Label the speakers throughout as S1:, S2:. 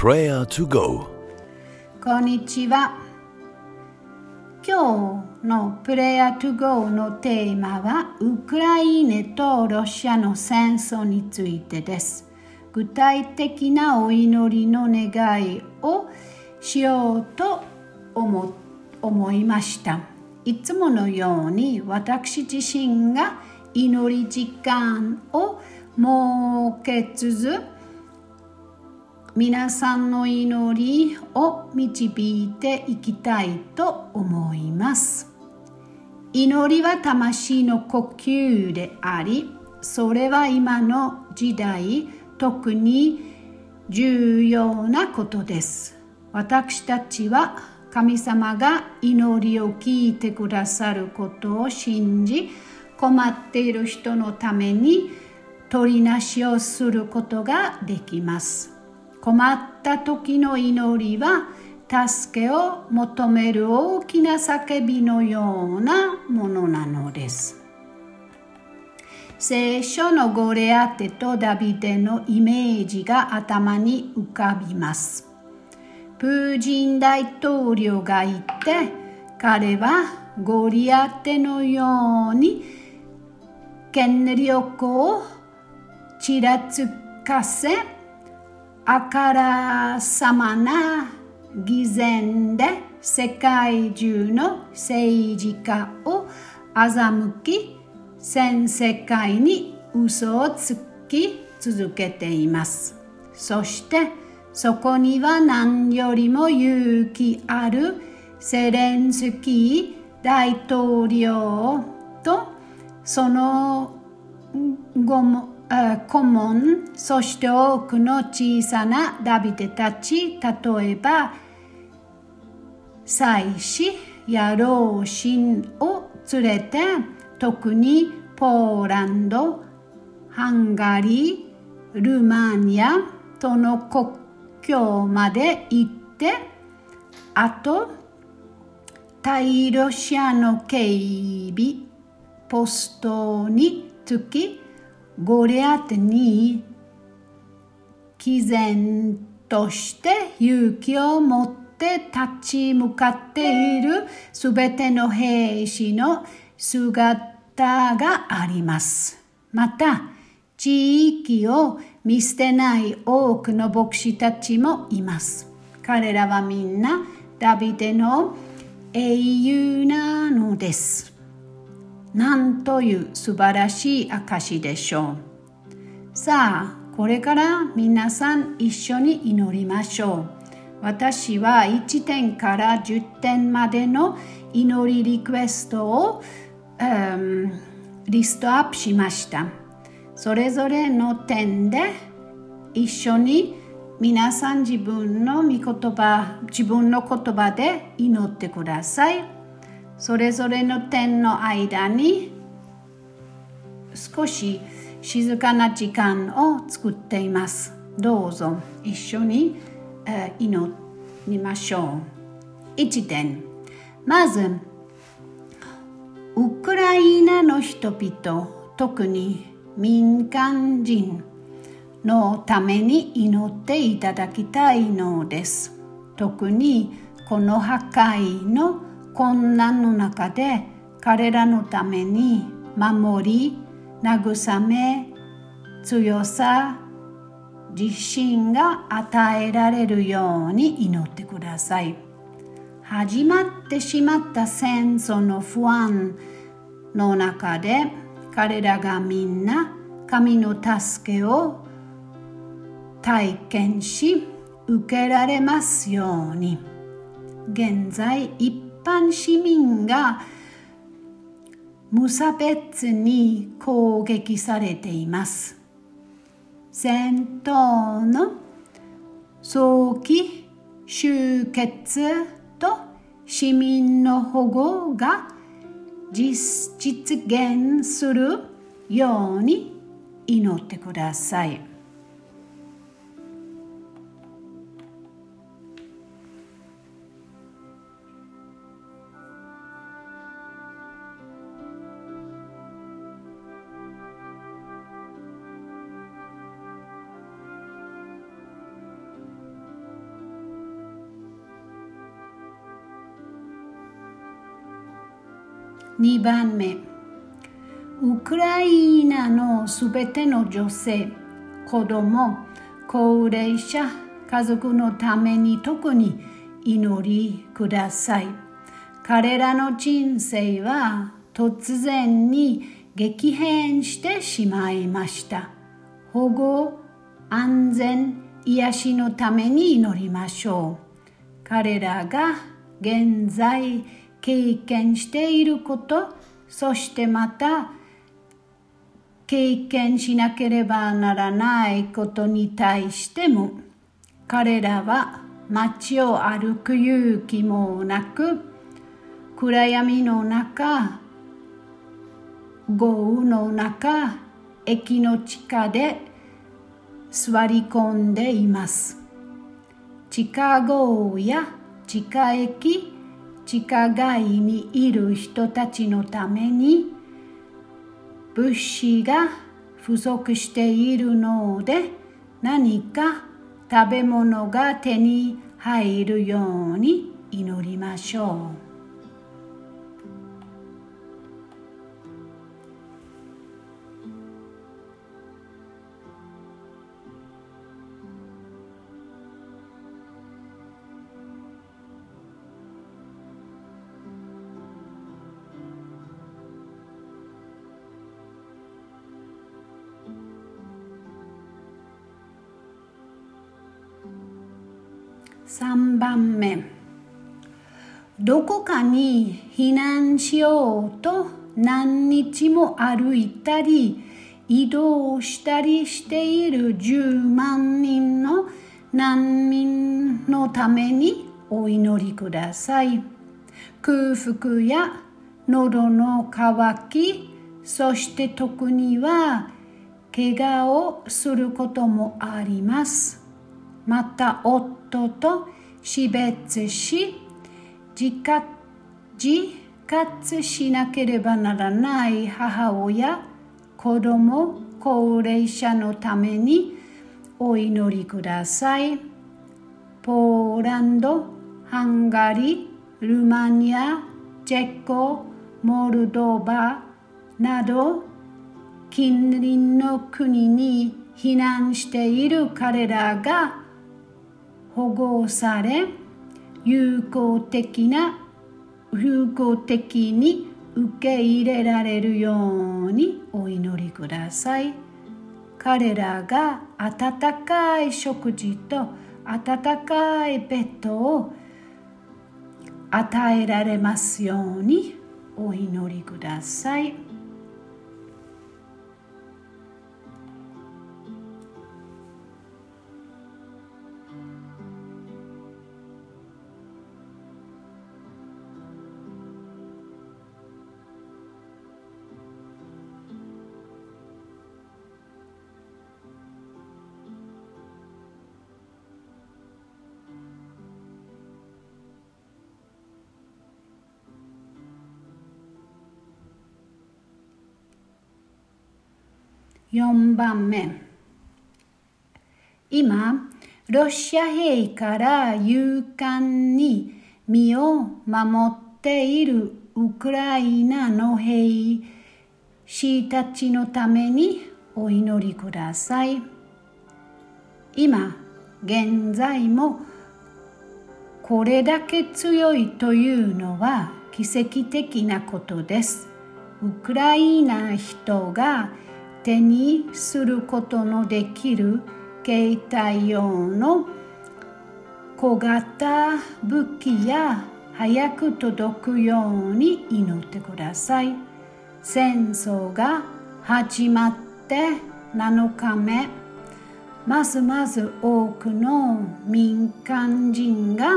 S1: Prayer to Go
S2: こんにちは。今日のプレイヤートゥゴーのテーマはウクライナとロシアの戦争についてです。具体的なお祈りの願いをしようと思思いました。いつものように私自身が祈り時間を設けつつ皆さんの祈りを導いていきたいと思います。祈りは魂の呼吸であり、それは今の時代特に重要なことです。私たちは神様が祈りを聞いてくださることを信じ、困っている人のために取りなしをすることができます。困った時の祈りは助けを求める大きな叫びのようなものなのです。聖書のゴレアテとダビデのイメージが頭に浮かびます。プーチン大統領がいて彼はゴリアテのように権力をちらつかせあからさまな偽善で世界中の政治家を欺き全世界に嘘をつき続けていますそしてそこには何よりも勇気あるセレンスキー大統領とその後も顧問そして多くの小さなダビデたち例えば祭司や老臣を連れて特にポーランドハンガリールーマニアとの国境まで行ってあと対ロシアの警備ポストにつきゴリアテに毅然として勇気を持って立ち向かっているすべての兵士の姿があります。また、地域を見捨てない多くの牧師たちもいます。彼らはみんなダビデの英雄なのです。なんという素晴らしい証でしょう。さあ、これから皆さん一緒に祈りましょう。私は1点から10点までの祈りリクエストを、um、リストアップしました。それぞれの点で一緒に皆さん自分の御言葉、自分の言葉で祈ってください。それぞれの点の間に少し静かな時間を作っています。どうぞ一緒に、え、祈りましょう。1点。まず、ウクライナの人々、特に民間人のために祈っていただきたいのです。特にこの破壊の困難の中で彼らのために守り慰め強さ自信が与えられるように祈ってください。始まってしまった戦争の不安の中で彼らがみんな神の助けを体験し受けられますように。現在一般市民が無差別に攻撃されています。戦闘の早期終結と市民の保護が実現するように祈ってください。2番目。ウクライナのすべての女性子供高齢者家族のために特に祈りください。彼らの人生は突然に激変してしまいました。保護安全癒しのために祈りましょう。彼らが現在経験していることそしてまた経験しなければならないことに対しても彼らは街を歩く勇気もなく暗闇の中豪雨の中駅の地下で座り込んでいます。地下壕や地下駅地下街にいる人たちのために物資が不足しているので何か食べ物が手に入るように祈りましょう。3番目。どこかに避難しようと何日も歩いたり移動したりしている10万人の難民のためにお祈りください。空腹や喉の渇きそして特には怪我をすることもあります。また夫と死別し自活しなければならない母親子供高齢者のためにお祈りください。ポーランドハンガリールマニアチェコモルドバなど近隣の国に避難している彼らが保護され有効的な有効的に受け入れられるようにお祈りください彼らが温かい食事と温かいベッドを与えられますようにお祈りください。4番目。今ロシア兵から勇敢に身を守っているウクライナの兵士たちのためにお祈りください。今現在もこれだけ強いというのは奇跡的なことです。ウクライナ人が手にすることのできる携帯用の小型武器や早く届くように祈ってください。戦争が始まって7日目。ますます多くの民間人が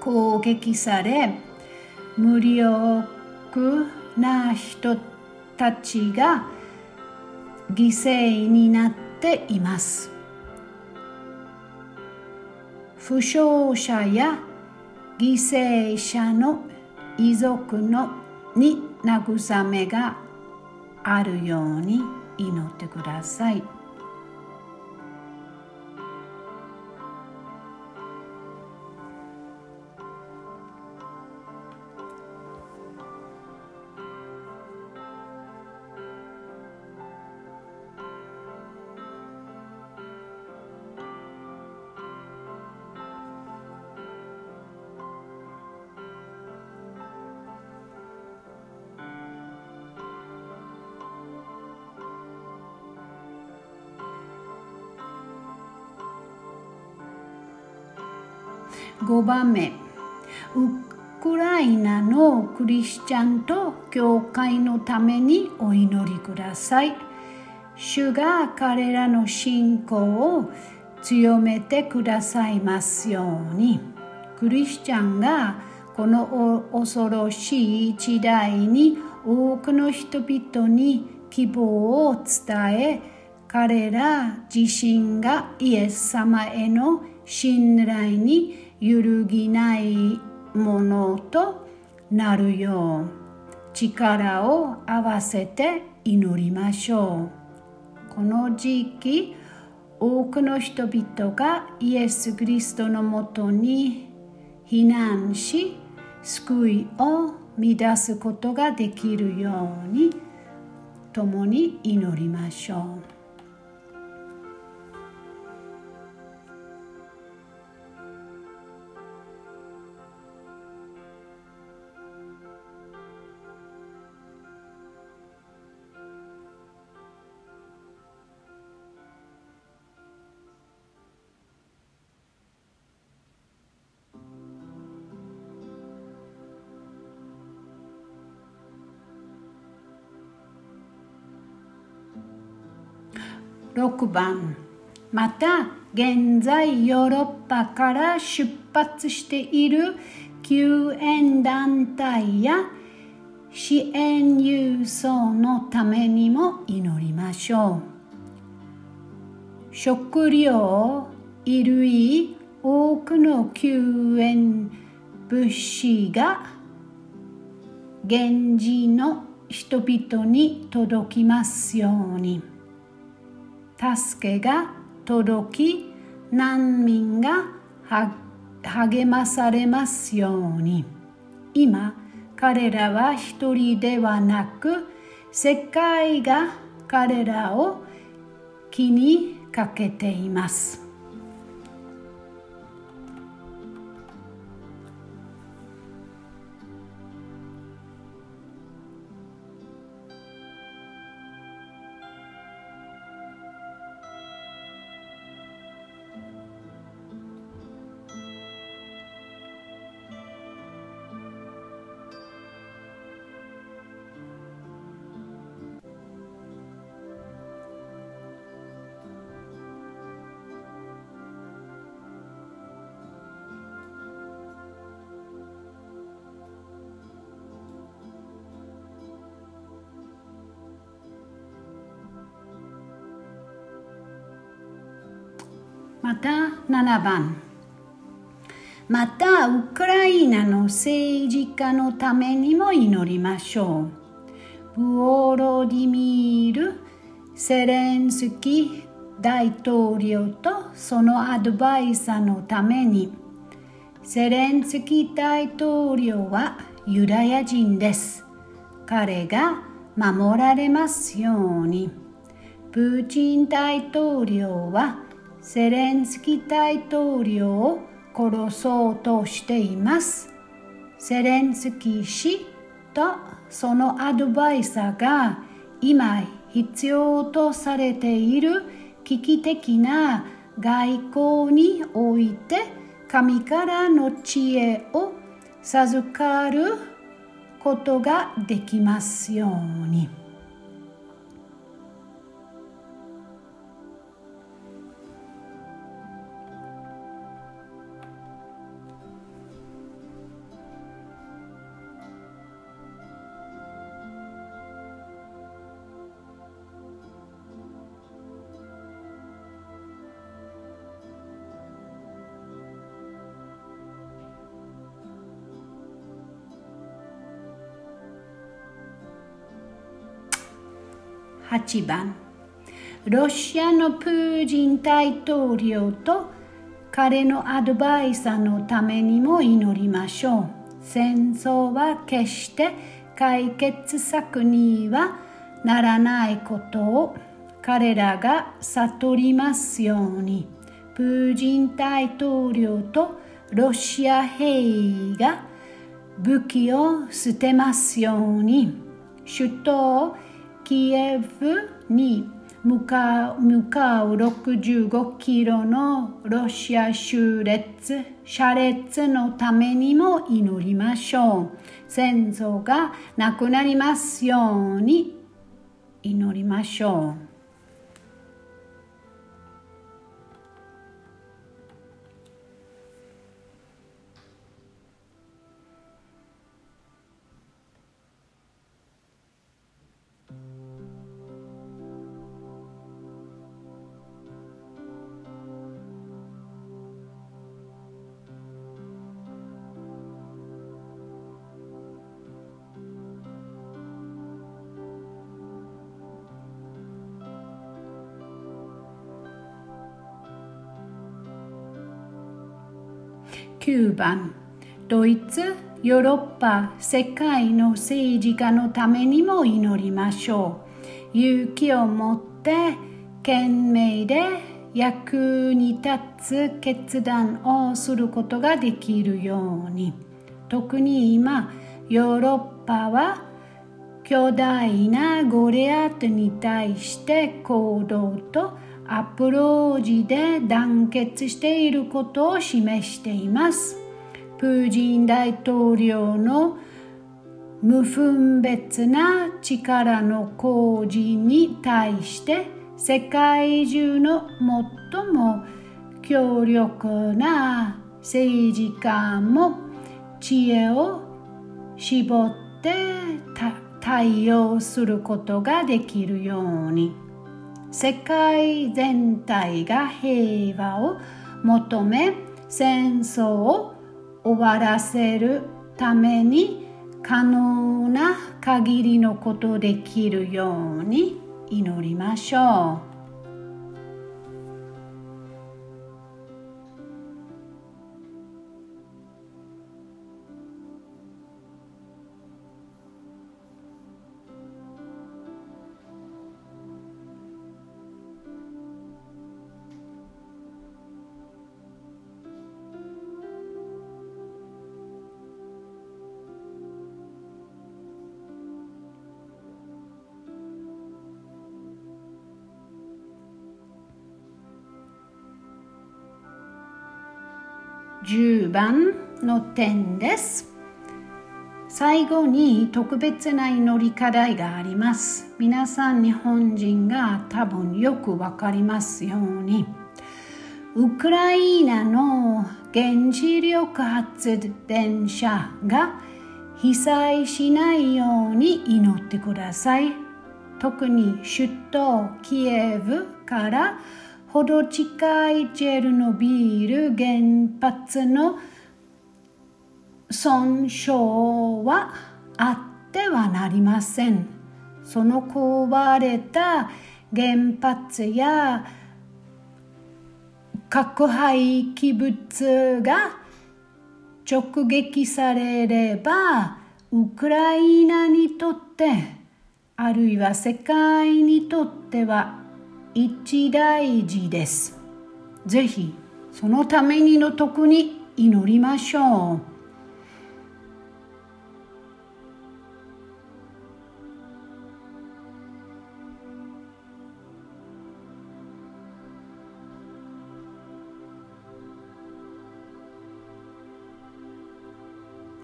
S2: 攻撃され無力な人たちが犠牲になっています負傷者や犠牲者の遺族のに慰めがあるように祈ってください。5番目。ウクライナのクリスチャンと教会のためにお祈りください。主が彼らの信仰を強めてくださいますように。クリスチャンがこの恐ろしい時代に多くの人々に希望を伝え彼ら自身がイエス様への信頼に揺るぎないものとなるよう力を合わせて祈りましょうこの時期多くの人々がイエス・キリストのもとに避難し救いを乱すことができるように共に祈りましょう。6番また現在ヨーロッパから出発している救援団体や支援輸送のためにも祈りましょう食料衣類多くの救援物資が現地の人々に届きますように。助けが届き難民が励まされますように。今彼らは一人ではなく世界が彼らを気にかけています。また7番。またウクライナの政治家のためにも祈りましょう。ブオロディミール・セレンスキ大統領とそのアドバイザーのために。セレンスキ大統領はユダヤ人です。彼が守られますように。プーチン大統領はセレンスキ大統領を殺そうとしています。セレンスキ氏とそのアドバイザーが今必要とされている危機的な外交において神からの知恵を授かることができますように。8番。ロシアのプーチン大統領と彼のアドバイザーのためにも祈りましょう。戦争は決して解決策にはならないことを彼らが悟りますように。プーチン大統領とロシア兵が武器を捨てますように。首都キエフに向かう向かう65キロのロシア州列車列のためにも祈りましょう。戦争がなくなりますように祈りましょう。9番ドイツヨーロッパ世界の政治家のためにも祈りましょう勇気を持って懸命で役に立つ決断をすることができるように特に今ヨーロッパは巨大なゴリアテに対して行動とアプローチで団結していることを示しています。プーチン大統領の無分別な力の工事に対して世界中の最も強力な政治家も知恵を絞って対応することができるように。世界全体が平和を求め戦争を終わらせるために可能な限りのことできるように祈りましょう。10番の点です。最後に特別な祈り課題があります。皆さん日本人が多分よくわかりますように、ウクライナの原子力発電車が被災しないように祈ってください。特に首都キエフからほど近いチェルノビール原発の損傷はあってはなりません。その壊れた原発や核廃棄物が直撃されればウクライナにとってあるいは世界にとっては一大事です。ぜひそのためにの徳に祈りましょう。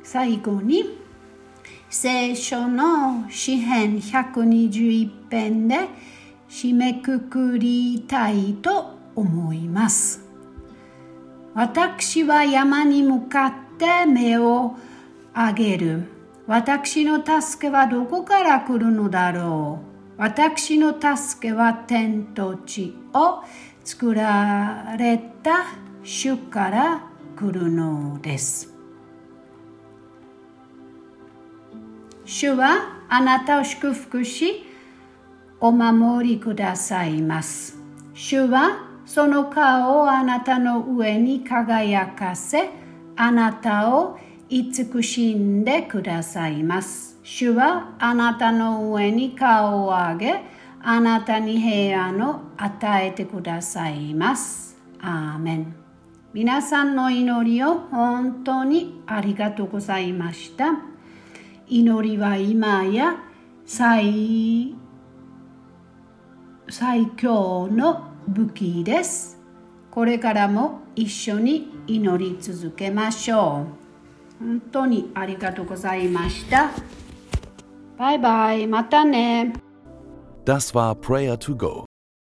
S2: 最後に聖書の詩編121編で締めくくりたいと思います。私は山に向かって目を上げる。私の助けはどこから来るのだろう。私の助けは天と地を作られた主から来るのです。主はあなたを祝福し、お守りくださいます。主はその顔をあなたの上に輝かせ、あなたを慈しんでくださいます。主はあなたの上に顔を上げ、あなたに平安を与えてくださいます。アーメン。皆さんの祈りを本当にありがとうございました。祈りは今や最最強の武器です。これからも一緒に祈り続けましょう。本当にありがとうございました。バイバイ、またね。
S1: Das war Prayer to Go,